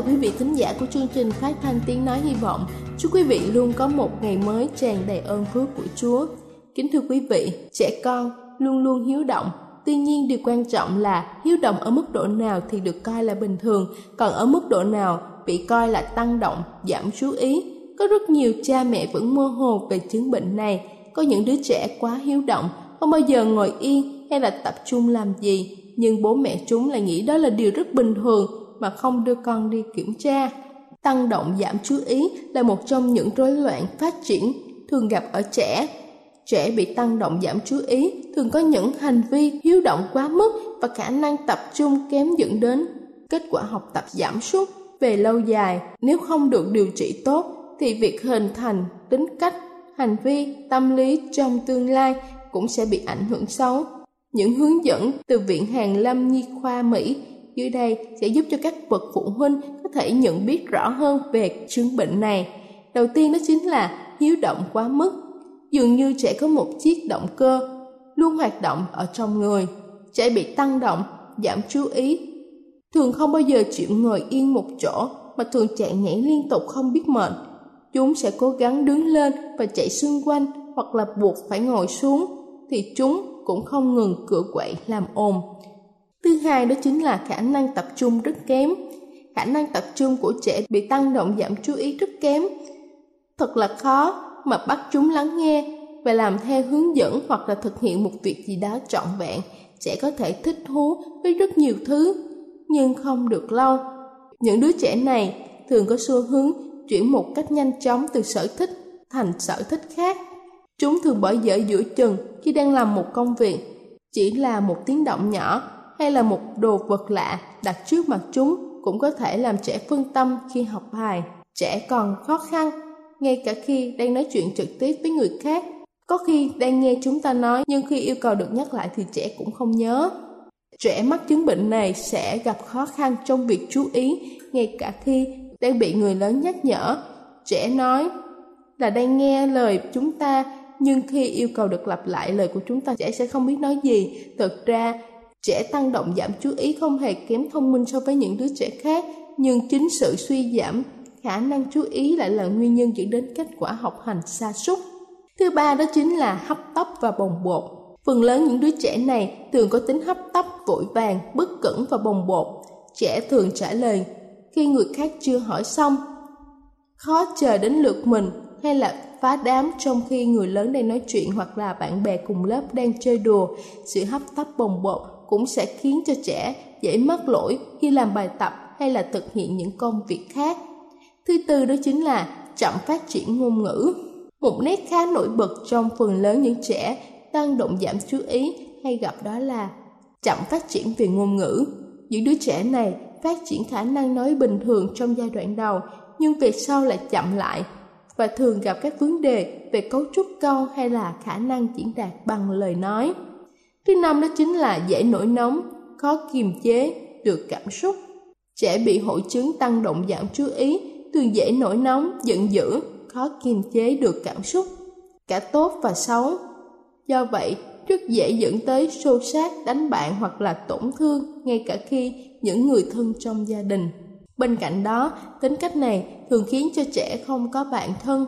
Chào quý vị thính giả của chương trình phát thanh tiếng nói hy vọng. Chúc quý vị luôn có một ngày mới tràn đầy ơn phước của Chúa. Kính thưa quý vị, trẻ con luôn luôn hiếu động. Tuy nhiên điều quan trọng là hiếu động ở mức độ nào thì được coi là bình thường, còn ở mức độ nào bị coi là tăng động, giảm chú ý. Có rất nhiều cha mẹ vẫn mơ hồ về chứng bệnh này. Có những đứa trẻ quá hiếu động, không bao giờ ngồi yên hay là tập trung làm gì, nhưng bố mẹ chúng lại nghĩ đó là điều rất bình thường mà không đưa con đi kiểm tra. Tăng động giảm chú ý là một trong những rối loạn phát triển thường gặp ở trẻ. Trẻ bị tăng động giảm chú ý thường có những hành vi hiếu động quá mức và khả năng tập trung kém dẫn đến kết quả học tập giảm sút. Về lâu dài, nếu không được điều trị tốt thì việc hình thành tính cách, hành vi, tâm lý trong tương lai cũng sẽ bị ảnh hưởng xấu. Những hướng dẫn từ Viện Hàn Lâm Nhi khoa Mỹ dưới đây sẽ giúp cho các bậc phụ huynh có thể nhận biết rõ hơn về chứng bệnh này. Đầu tiên đó chính là hiếu động quá mức. Dường như trẻ có một chiếc động cơ luôn hoạt động ở trong người. Trẻ bị tăng động, giảm chú ý. Thường không bao giờ chịu ngồi yên một chỗ mà thường chạy nhảy liên tục không biết mệt. Chúng sẽ cố gắng đứng lên và chạy xung quanh hoặc là buộc phải ngồi xuống thì chúng cũng không ngừng cựa quậy làm ồn Thứ hai đó chính là khả năng tập trung rất kém. Khả năng tập trung của trẻ bị tăng động giảm chú ý rất kém. Thật là khó mà bắt chúng lắng nghe và làm theo hướng dẫn hoặc là thực hiện một việc gì đó trọn vẹn. Trẻ có thể thích thú với rất nhiều thứ, nhưng không được lâu. Những đứa trẻ này thường có xu hướng chuyển một cách nhanh chóng từ sở thích thành sở thích khác. Chúng thường bỏ dở giữa chừng khi đang làm một công việc. Chỉ là một tiếng động nhỏ hay là một đồ vật lạ đặt trước mặt chúng cũng có thể làm trẻ phân tâm khi học bài. Trẻ còn khó khăn, ngay cả khi đang nói chuyện trực tiếp với người khác. Có khi đang nghe chúng ta nói nhưng khi yêu cầu được nhắc lại thì trẻ cũng không nhớ. Trẻ mắc chứng bệnh này sẽ gặp khó khăn trong việc chú ý ngay cả khi đang bị người lớn nhắc nhở. Trẻ nói là đang nghe lời chúng ta nhưng khi yêu cầu được lặp lại lời của chúng ta trẻ sẽ không biết nói gì. Thực ra Trẻ tăng động giảm chú ý không hề kém thông minh so với những đứa trẻ khác, nhưng chính sự suy giảm khả năng chú ý lại là nguyên nhân dẫn đến kết quả học hành xa sút. Thứ ba đó chính là hấp tấp và bồng bột. Phần lớn những đứa trẻ này thường có tính hấp tấp, vội vàng, bất cẩn và bồng bột. Trẻ thường trả lời khi người khác chưa hỏi xong, khó chờ đến lượt mình hay là phá đám trong khi người lớn đang nói chuyện hoặc là bạn bè cùng lớp đang chơi đùa. Sự hấp tấp bồng bột cũng sẽ khiến cho trẻ dễ mắc lỗi khi làm bài tập hay là thực hiện những công việc khác. Thứ tư đó chính là chậm phát triển ngôn ngữ. Một nét khá nổi bật trong phần lớn những trẻ tăng động giảm chú ý hay gặp đó là chậm phát triển về ngôn ngữ. Những đứa trẻ này phát triển khả năng nói bình thường trong giai đoạn đầu, nhưng về sau lại chậm lại và thường gặp các vấn đề về cấu trúc câu hay là khả năng diễn đạt bằng lời nói. Thứ năm đó chính là dễ nổi nóng, khó kiềm chế được cảm xúc. Trẻ bị hội chứng tăng động giảm chú ý, thường dễ nổi nóng, giận dữ, khó kiềm chế được cảm xúc, cả tốt và xấu. Do vậy, rất dễ dẫn tới xô xát, đánh bạn hoặc là tổn thương ngay cả khi những người thân trong gia đình. Bên cạnh đó, tính cách này thường khiến cho trẻ không có bạn thân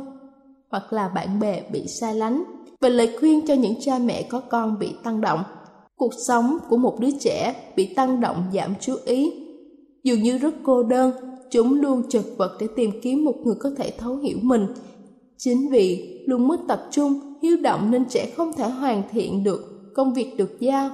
hoặc là bạn bè bị xa lánh. Và lời khuyên cho những cha mẹ có con bị tăng động. Cuộc sống của một đứa trẻ bị tăng động giảm chú ý. Dường như rất cô đơn, chúng luôn chật vật để tìm kiếm một người có thể thấu hiểu mình. Chính vì luôn mất tập trung, hiếu động nên trẻ không thể hoàn thiện được công việc được giao.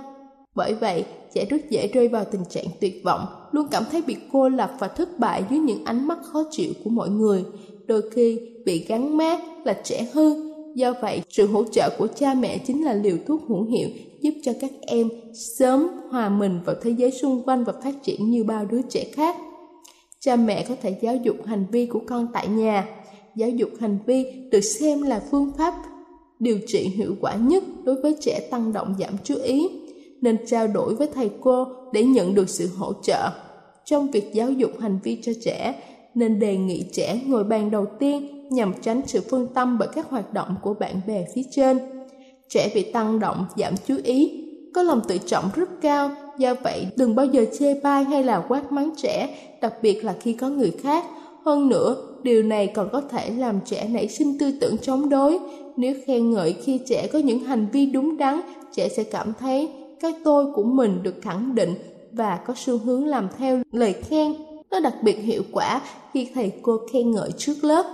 Bởi vậy, trẻ rất dễ rơi vào tình trạng tuyệt vọng, luôn cảm thấy bị cô lập và thất bại dưới những ánh mắt khó chịu của mọi người. Đôi khi bị gắn mát là trẻ hư. Do vậy, sự hỗ trợ của cha mẹ chính là liều thuốc hữu hiệu giúp cho các em sớm hòa mình vào thế giới xung quanh và phát triển như bao đứa trẻ khác. Cha mẹ có thể giáo dục hành vi của con tại nhà. Giáo dục hành vi được xem là phương pháp điều trị hiệu quả nhất đối với trẻ tăng động giảm chú ý nên trao đổi với thầy cô để nhận được sự hỗ trợ. Trong việc giáo dục hành vi cho trẻ, nên đề nghị trẻ ngồi bàn đầu tiên nhằm tránh sự phân tâm bởi các hoạt động của bạn bè phía trên. Trẻ bị tăng động, giảm chú ý, có lòng tự trọng rất cao, do vậy đừng bao giờ chê bai hay là quát mắng trẻ, đặc biệt là khi có người khác. Hơn nữa, điều này còn có thể làm trẻ nảy sinh tư tưởng chống đối. Nếu khen ngợi khi trẻ có những hành vi đúng đắn, trẻ sẽ cảm thấy cái tôi của mình được khẳng định và có xu hướng làm theo lời khen. Nó đặc biệt hiệu quả khi thầy cô khen ngợi trước lớp.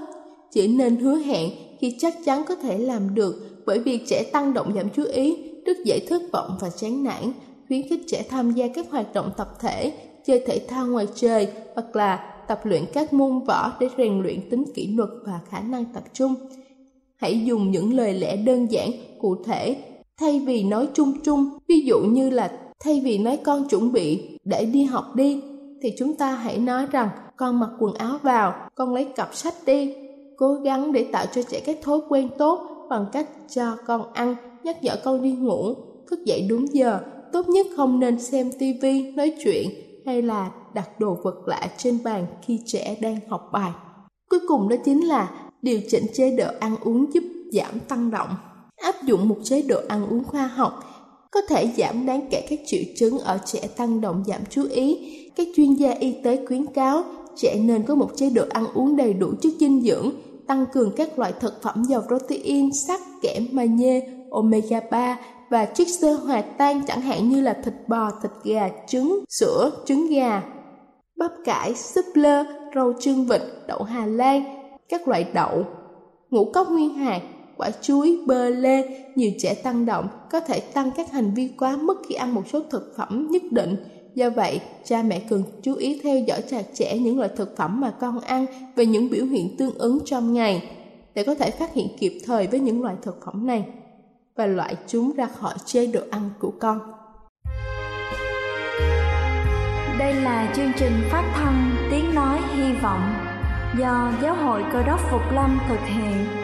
Chỉ nên hứa hẹn khi chắc chắn có thể làm được bởi vì trẻ tăng động giảm chú ý, rất dễ thất vọng và chán nản, khuyến khích trẻ tham gia các hoạt động tập thể, chơi thể thao ngoài trời hoặc là tập luyện các môn võ để rèn luyện tính kỷ luật và khả năng tập trung. Hãy dùng những lời lẽ đơn giản, cụ thể thay vì nói chung chung ví dụ như là thay vì nói con chuẩn bị để đi học đi thì chúng ta hãy nói rằng, con mặc quần áo vào, con lấy cặp sách đi. Cố gắng để tạo cho trẻ các thói quen tốt bằng cách cho con ăn, nhắc nhở con đi ngủ, thức dậy đúng giờ. Tốt nhất không nên xem tivi nói chuyện, hay là đặt đồ vật lạ trên bàn khi trẻ đang học bài. Cuối cùng đó chính là điều chỉnh chế độ ăn uống giúp giảm tăng động. Áp dụng một chế độ ăn uống khoa học có thể giảm đáng kể các triệu chứng ở trẻ tăng động giảm chú ý. Các chuyên gia y tế khuyến cáo trẻ nên có một chế độ ăn uống đầy đủ chất dinh dưỡng, tăng cường các loại thực phẩm giàu protein, sắt, kẽm, magie, omega 3 và chất xơ hòa tan chẳng hạn như là thịt bò, thịt gà, trứng, sữa, trứng gà, bắp cải, súp lơ, rau chân vịt, đậu Hà Lan, các loại đậu, ngũ cốc nguyên hạt, quả chuối, bơ lê, nhiều trẻ tăng động có thể tăng các hành vi quá mức khi ăn một số thực phẩm nhất định. Do vậy, cha mẹ cần chú ý theo dõi chặt chẽ những loại thực phẩm mà con ăn về những biểu hiện tương ứng trong ngày để có thể phát hiện kịp thời với những loại thực phẩm này và loại chúng ra khỏi chế độ ăn của con. Đây là chương trình phát thanh Tiếng Nói Hy Vọng do Giáo hội Cơ đốc Phục Lâm thực hiện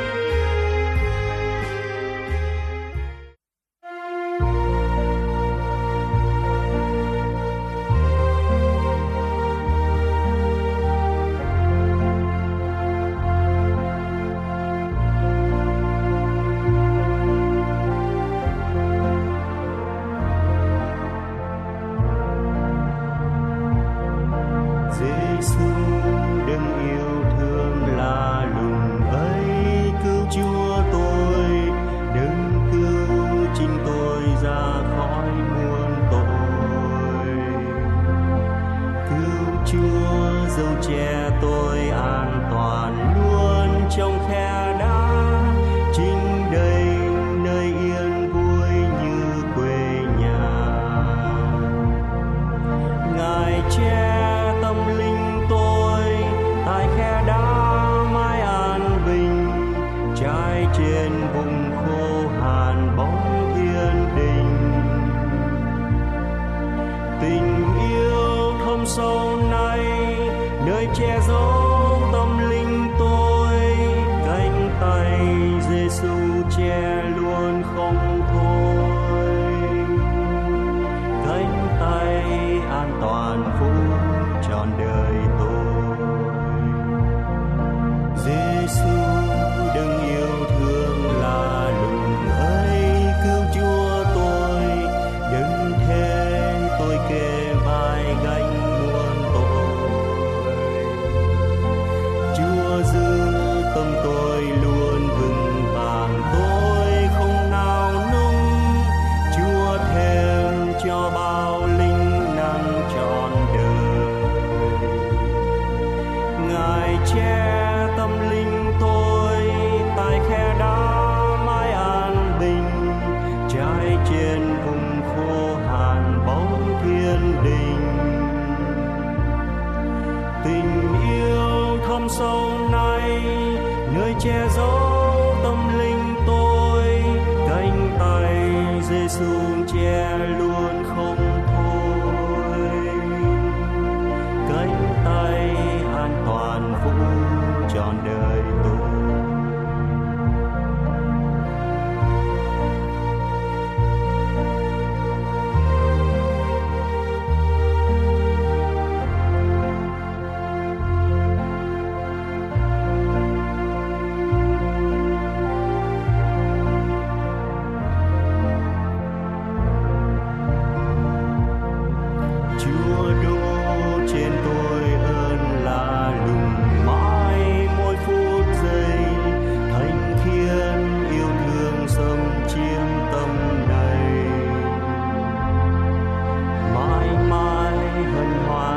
Giêsu che giấu tâm linh. 很暖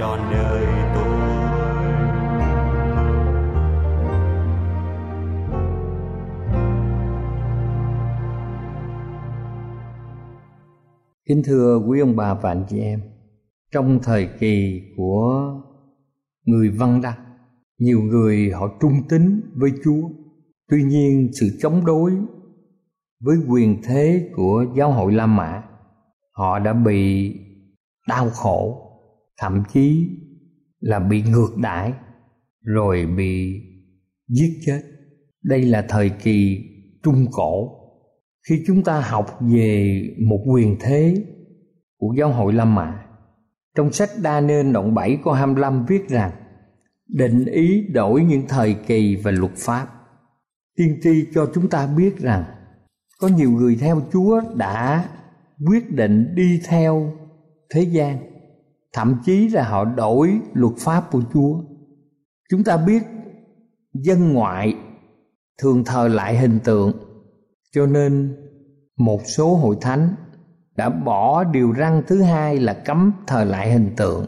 trọn đời tôi Kính thưa quý ông bà và anh chị em, trong thời kỳ của người văn đăng, nhiều người họ trung tín với Chúa. Tuy nhiên sự chống đối với quyền thế của giáo hội La Mã, họ đã bị đau khổ, thậm chí là bị ngược đãi, rồi bị giết chết. Đây là thời kỳ trung cổ. Khi chúng ta học về một quyền thế của giáo hội La Mã, trong sách Đa Nên đoạn 7 câu 25 viết rằng, định ý đổi những thời kỳ và luật pháp. Tiên tri cho chúng ta biết rằng, có nhiều người theo Chúa đã quyết định đi theo thế gian thậm chí là họ đổi luật pháp của Chúa. Chúng ta biết dân ngoại thường thờ lại hình tượng, cho nên một số hội thánh đã bỏ điều răn thứ hai là cấm thờ lại hình tượng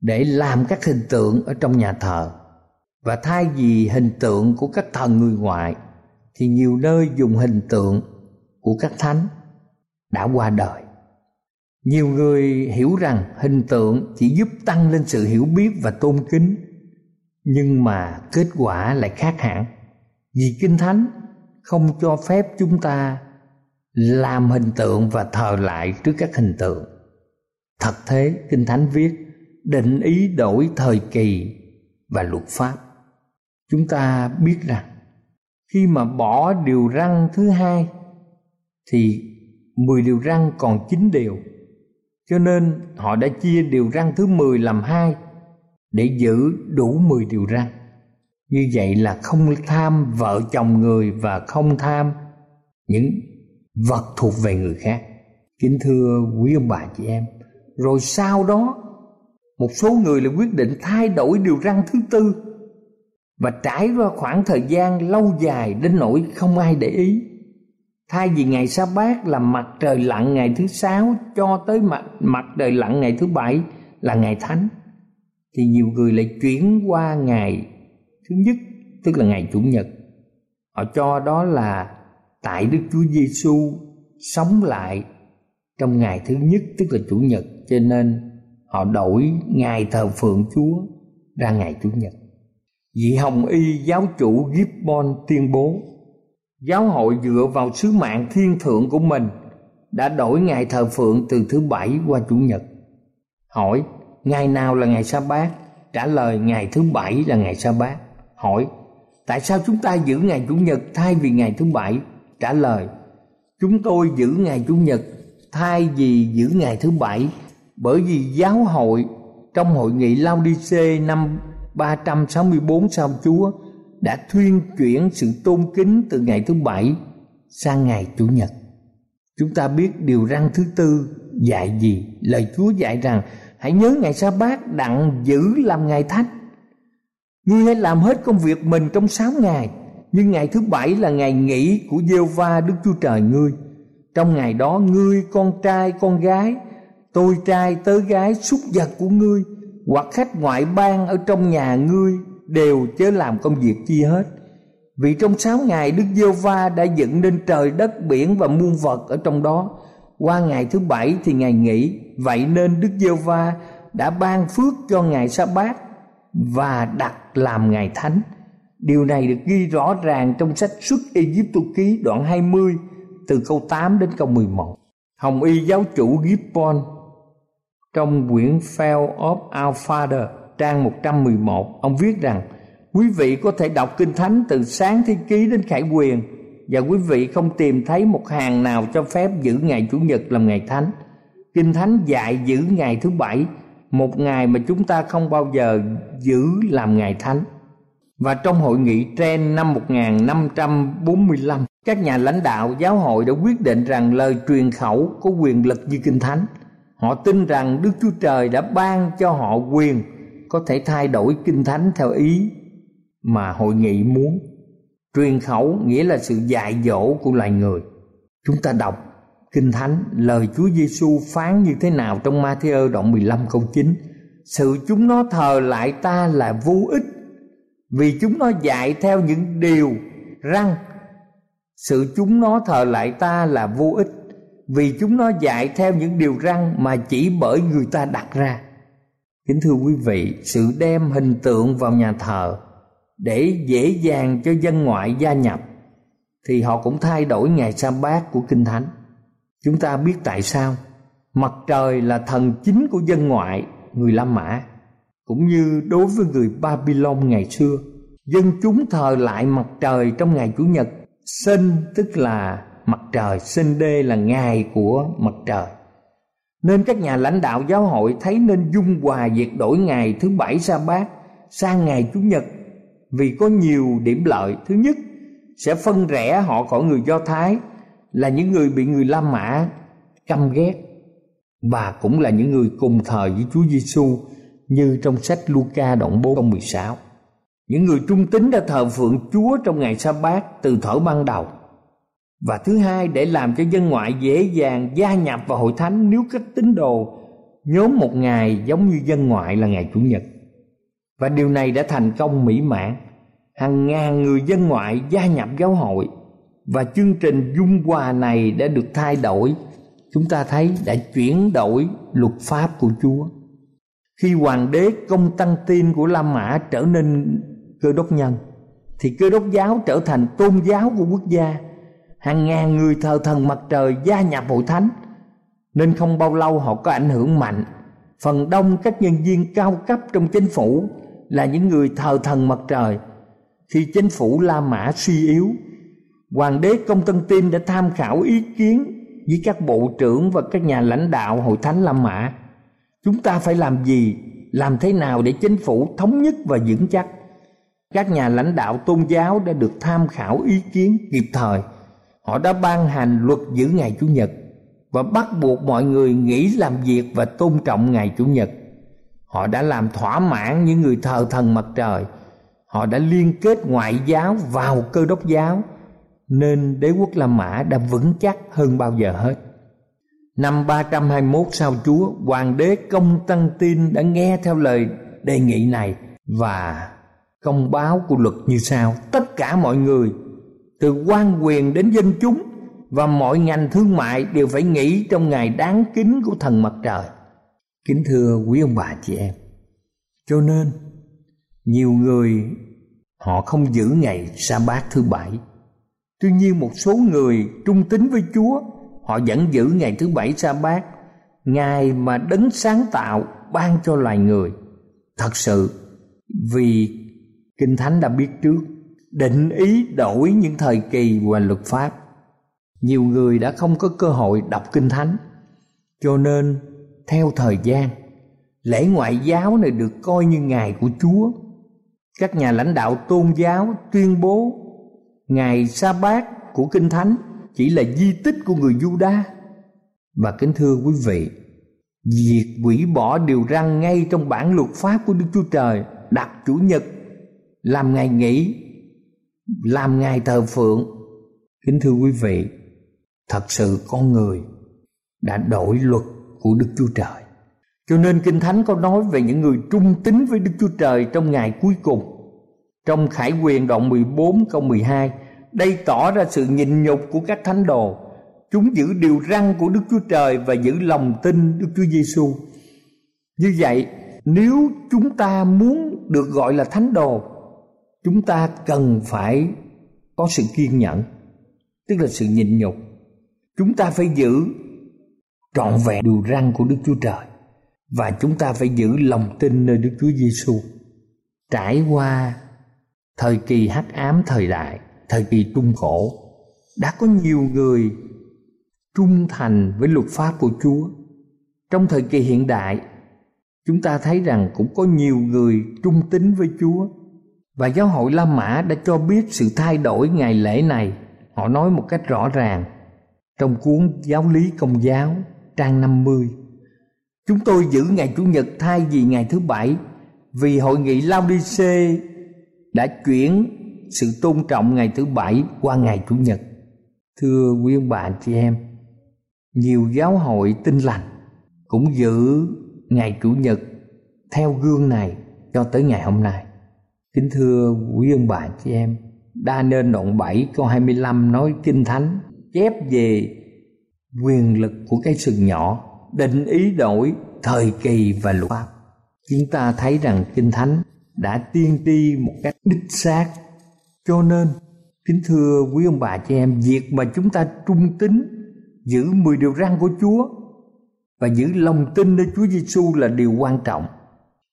để làm các hình tượng ở trong nhà thờ. Và thay vì hình tượng của các thần người ngoại, thì nhiều nơi dùng hình tượng của các thánh đã qua đời nhiều người hiểu rằng hình tượng chỉ giúp tăng lên sự hiểu biết và tôn kính, nhưng mà kết quả lại khác hẳn. Vì kinh thánh không cho phép chúng ta làm hình tượng và thờ lại trước các hình tượng. Thật thế, kinh thánh viết, định ý đổi thời kỳ và luật pháp. Chúng ta biết rằng, khi mà bỏ điều răng thứ hai, thì 10 điều răng còn 9 điều cho nên họ đã chia điều răng thứ 10 làm hai, để giữ đủ 10 điều răng như vậy là không tham vợ chồng người và không tham những vật thuộc về người khác. Kính thưa quý ông bà chị em, rồi sau đó, một số người lại quyết định thay đổi điều răng thứ tư và trải qua khoảng thời gian lâu dài đến nỗi không ai để ý thay vì ngày sa bát là mặt trời lặn ngày thứ sáu cho tới mặt mặt trời lặn ngày thứ bảy là ngày thánh. Thì nhiều người lại chuyển qua ngày thứ nhất, tức là ngày chủ nhật. Họ cho đó là tại Đức Chúa Giêsu sống lại trong ngày thứ nhất, tức là chủ nhật. Cho nên họ đổi ngày thờ phượng Chúa ra ngày chủ nhật. Vị Hồng Y giáo chủ Gibbon tuyên bố Giáo hội dựa vào sứ mạng thiên thượng của mình đã đổi ngày thờ phượng từ thứ bảy qua chủ nhật. Hỏi, ngày nào là ngày sa bát? Trả lời ngày thứ bảy là ngày sa bát. Hỏi, tại sao chúng ta giữ ngày chủ nhật thay vì ngày thứ bảy? Trả lời, chúng tôi giữ ngày chủ nhật thay vì giữ ngày thứ bảy bởi vì giáo hội trong hội nghị Laodice năm 364 sau Chúa đã thuyên chuyển sự tôn kính từ ngày thứ bảy sang ngày chủ nhật. Chúng ta biết điều răn thứ tư dạy gì? Lời Chúa dạy rằng hãy nhớ ngày sa bát đặng giữ làm ngày thánh. Ngươi hãy làm hết công việc mình trong sáu ngày, nhưng ngày thứ bảy là ngày nghỉ của giê va Đức Chúa Trời ngươi. Trong ngày đó ngươi con trai con gái, tôi trai tớ gái súc vật của ngươi hoặc khách ngoại bang ở trong nhà ngươi đều chớ làm công việc chi hết. Vì trong sáu ngày Đức giê va đã dựng nên trời đất, biển và muôn vật ở trong đó. Qua ngày thứ bảy thì ngày nghỉ, vậy nên Đức giê va đã ban phước cho ngày sa bát và đặt làm ngày thánh. Điều này được ghi rõ ràng trong sách xuất Egypto ký đoạn 20 từ câu 8 đến câu 11 Hồng Y giáo chủ Gibbon trong quyển Fell of Our Father trang 111 ông viết rằng, quý vị có thể đọc kinh thánh từ sáng thiên ký đến khải quyền, và quý vị không tìm thấy một hàng nào cho phép giữ ngày chủ nhật làm ngày thánh. Kinh thánh dạy giữ ngày thứ bảy, một ngày mà chúng ta không bao giờ giữ làm ngày thánh. Và trong hội nghị Tren năm 1545 các nhà lãnh đạo giáo hội đã quyết định rằng lời truyền khẩu có quyền lực như kinh thánh. Họ tin rằng đức chúa trời đã ban cho họ quyền có thể thay đổi kinh thánh theo ý mà hội nghị muốn. Truyền khẩu nghĩa là sự dạy dỗ của loài người. Chúng ta đọc kinh thánh, lời chúa giêsu phán như thế nào trong Matthew đoạn 15 câu 9 sự chúng nó thờ lại ta là vô ích, vì chúng nó dạy theo những điều răng sự chúng nó thờ lại ta là vô ích, vì chúng nó dạy theo những điều răng mà chỉ bởi người ta đặt ra kính thưa quý vị, sự đem hình tượng vào nhà thờ để dễ dàng cho dân ngoại gia nhập thì họ cũng thay đổi ngày sa bát của kinh thánh. Chúng ta biết tại sao? Mặt trời là thần chính của dân ngoại, người la mã. Cũng như đối với người babylon ngày xưa, dân chúng thờ lại mặt trời trong ngày chủ nhật. Sinh tức là mặt trời, sinh đê là ngày của mặt trời nên các nhà lãnh đạo giáo hội thấy nên dung hòa việc đổi ngày thứ bảy sa bát sang ngày chủ nhật, vì có nhiều điểm lợi thứ nhất, sẽ phân rẽ họ khỏi người do thái, là những người bị người la mã căm ghét và cũng là những người cùng thời với Chúa Giêsu như trong sách Luca đoạn 4 câu 16. Những người trung tín đã thờ phượng Chúa trong ngày sa bát từ thở ban đầu và thứ hai, để làm cho dân ngoại dễ dàng gia nhập vào hội thánh nếu các tín đồ, nhóm một ngày giống như dân ngoại là ngày chủ nhật. Và điều này đã thành công mỹ mãn. Hàng ngàn người dân ngoại gia nhập giáo hội. Và chương trình dung hòa này đã được thay đổi. Chúng ta thấy đã chuyển đổi luật pháp của chúa. Khi hoàng đế công tăng tin của la mã trở nên cơ đốc nhân, thì cơ đốc giáo trở thành tôn giáo của quốc gia hàng ngàn người thờ thần mặt trời gia nhập hội thánh. Nên không bao lâu họ có ảnh hưởng mạnh. Phần đông các nhân viên cao cấp trong chính phủ là những người thờ thần mặt trời. Khi chính phủ la mã suy yếu, hoàng đế công tân tin đã tham khảo ý kiến với các bộ trưởng và các nhà lãnh đạo hội thánh la mã. Chúng ta phải làm gì, làm thế nào để chính phủ thống nhất và vững chắc? Các nhà lãnh đạo tôn giáo đã được tham khảo ý kiến kịp thời họ đã ban hành luật giữ ngày chủ nhật và bắt buộc mọi người nghỉ làm việc và tôn trọng ngày chủ nhật. Họ đã làm thỏa mãn những người thờ thần mặt trời. Họ đã liên kết ngoại giáo vào cơ đốc giáo nên đế quốc La Mã đã vững chắc hơn bao giờ hết. Năm 321 sau Chúa, hoàng đế Công Tăng Tin đã nghe theo lời đề nghị này và công báo của luật như sau: tất cả mọi người từ quan quyền đến dân chúng và mọi ngành thương mại đều phải nghĩ trong ngày đáng kính của thần mặt trời. Kính thưa quý ông bà chị em, cho nên nhiều người họ không giữ ngày sa bát thứ bảy tuy nhiên một số người trung tín với chúa họ vẫn giữ ngày thứ bảy sa bát ngày mà đấng sáng tạo ban cho loài người thật sự vì kinh thánh đã biết trước định ý đổi những thời kỳ và luật pháp. Nhiều người đã không có cơ hội đọc kinh thánh. Cho nên, theo thời gian, lễ ngoại giáo này được coi như ngày của chúa. Các nhà lãnh đạo tôn giáo tuyên bố, ngày sa bát của kinh thánh chỉ là di tích của người Juda. Và kính thưa quý vị, việc hủy bỏ điều răn ngay trong bản luật pháp của Đức Chúa Trời, đặt chủ nhật, làm ngày nghỉ làm ngài thờ phượng kính thưa quý vị thật sự con người đã đổi luật của Đức Chúa Trời cho nên Kinh Thánh có nói về những người trung tín với Đức Chúa Trời trong ngày cuối cùng. Trong Khải Quyền đoạn 14 câu 12, đây tỏ ra sự nhịn nhục của các thánh đồ. Chúng giữ điều răn của Đức Chúa Trời và giữ lòng tin Đức Chúa Giêsu. Như vậy, nếu chúng ta muốn được gọi là thánh đồ, chúng ta cần phải có sự kiên nhẫn, tức là sự nhịn nhục. Chúng ta phải giữ trọn vẹn điều răn của Đức Chúa Trời và chúng ta phải giữ lòng tin nơi Đức Chúa Giêsu. Trải qua thời kỳ hắc ám thời đại, thời kỳ trung cổ, đã có nhiều người trung thành với luật pháp của Chúa. Trong thời kỳ hiện đại, chúng ta thấy rằng cũng có nhiều người trung tín với Chúa và giáo hội La Mã đã cho biết sự thay đổi ngày lễ này. Họ nói một cách rõ ràng trong cuốn Giáo lý Công giáo trang 50 Chúng tôi giữ ngày Chủ nhật thay vì ngày thứ bảy vì hội nghị Laodice đã chuyển sự tôn trọng ngày thứ bảy qua ngày Chủ nhật. Thưa quý ông bà chị em, nhiều giáo hội tinh lành cũng giữ ngày Chủ nhật theo gương này cho tới ngày hôm nay. Kính thưa quý ông bà chị em, đa nên đoạn 7 câu 25 nói Kinh Thánh chép về quyền lực của cái sừng nhỏ định ý đổi thời kỳ và luật pháp chúng ta thấy rằng kinh thánh đã tiên tri một cách đích xác cho nên kính thưa quý ông bà chị em việc mà chúng ta trung tín giữ 10 điều răn của Chúa và giữ lòng tin nơi Chúa Giêsu là điều quan trọng.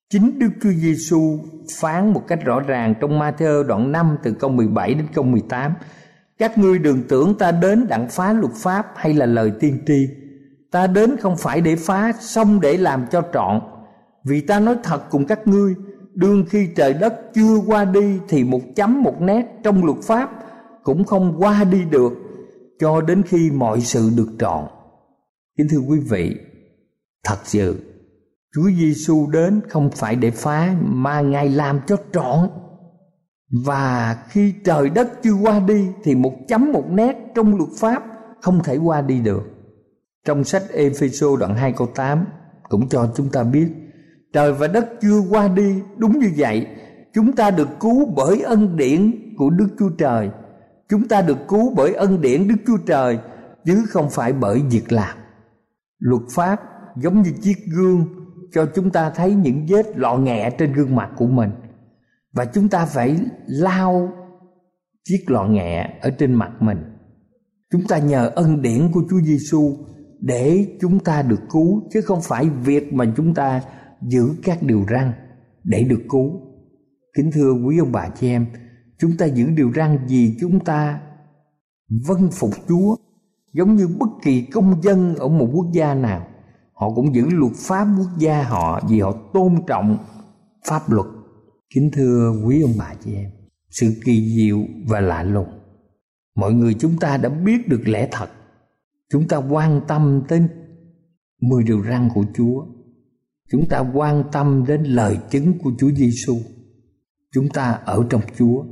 Chính Đức Chúa Giêsu phán một cách rõ ràng trong Matthew đoạn 5 từ câu 17 đến câu 18 các ngươi đừng tưởng ta đến đặng phá luật pháp hay là lời tiên tri. Ta đến không phải để phá, xong để làm cho trọn. Vì ta nói thật cùng các ngươi, đương khi trời đất chưa qua đi thì một chấm một nét trong luật pháp cũng không qua đi được, cho đến khi mọi sự được trọn. Kính thưa quý vị, thật sự Chúa Giêsu đến không phải để phá, mà Ngài làm cho trọn. Và khi trời đất chưa qua đi thì một chấm một nét trong luật pháp không thể qua đi được. Trong sách Epheso đoạn 2 câu 8 cũng cho chúng ta biết, trời và đất chưa qua đi, đúng như vậy, chúng ta được cứu bởi ân điển của Đức Chúa Trời chúng ta được cứu bởi ân điển Đức Chúa Trời, chứ không phải bởi việc làm luật pháp giống như chiếc gương cho chúng ta thấy những vết lọ nghẹ trên gương mặt của mình. Và chúng ta phải lau chiếc lọ nghẹ ở trên mặt mình. Chúng ta nhờ ân điển của Chúa Giêsu để chúng ta được cứu, chứ không phải việc mà chúng ta giữ các điều răn để được cứu. Kính thưa quý ông bà chị em, chúng ta giữ điều răn vì chúng ta vâng phục chúa giống như bất kỳ công dân ở một quốc gia nào họ cũng giữ luật pháp quốc gia họ vì họ tôn trọng pháp luật. Kính thưa quý ông bà chị em, sự kỳ diệu và lạ lùng. Mọi người chúng ta đã biết được lẽ thật. Chúng ta quan tâm đến mười điều răn của Chúa. Chúng ta quan tâm đến lời chứng của Chúa Giêsu. Chúng ta ở trong Chúa.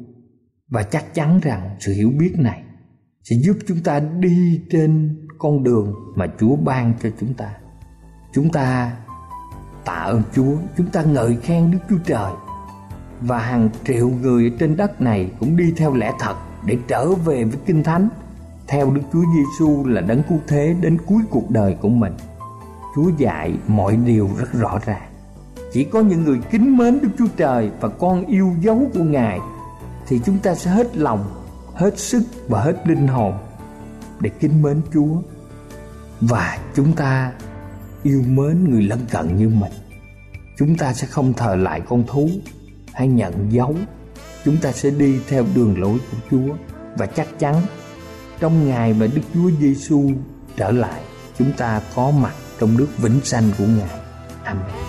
Và chắc chắn rằng sự hiểu biết này sẽ giúp chúng ta đi trên con đường mà Chúa ban cho chúng ta. Chúng ta tạ ơn Chúa, chúng ta ngợi khen Đức Chúa Trời và hàng triệu người trên đất này cũng đi theo lẽ thật để trở về với Kinh Thánh theo Đức Chúa Giêsu là đấng cứu thế đến cuối cuộc đời của mình. Chúa dạy mọi điều rất rõ ràng. Chỉ có những người kính mến Đức Chúa Trời và con yêu dấu của Ngài thì chúng ta sẽ hết lòng, hết sức và hết linh hồn để kính mến Chúa. Và chúng ta yêu mến người lân cận như mình. Chúng ta sẽ không thờ lại con thú hay nhận dấu. Chúng ta sẽ đi theo đường lối của Chúa và chắc chắn trong ngày mà Đức Chúa Giêsu trở lại, chúng ta có mặt trong nước vĩnh sanh của Ngài. Amen.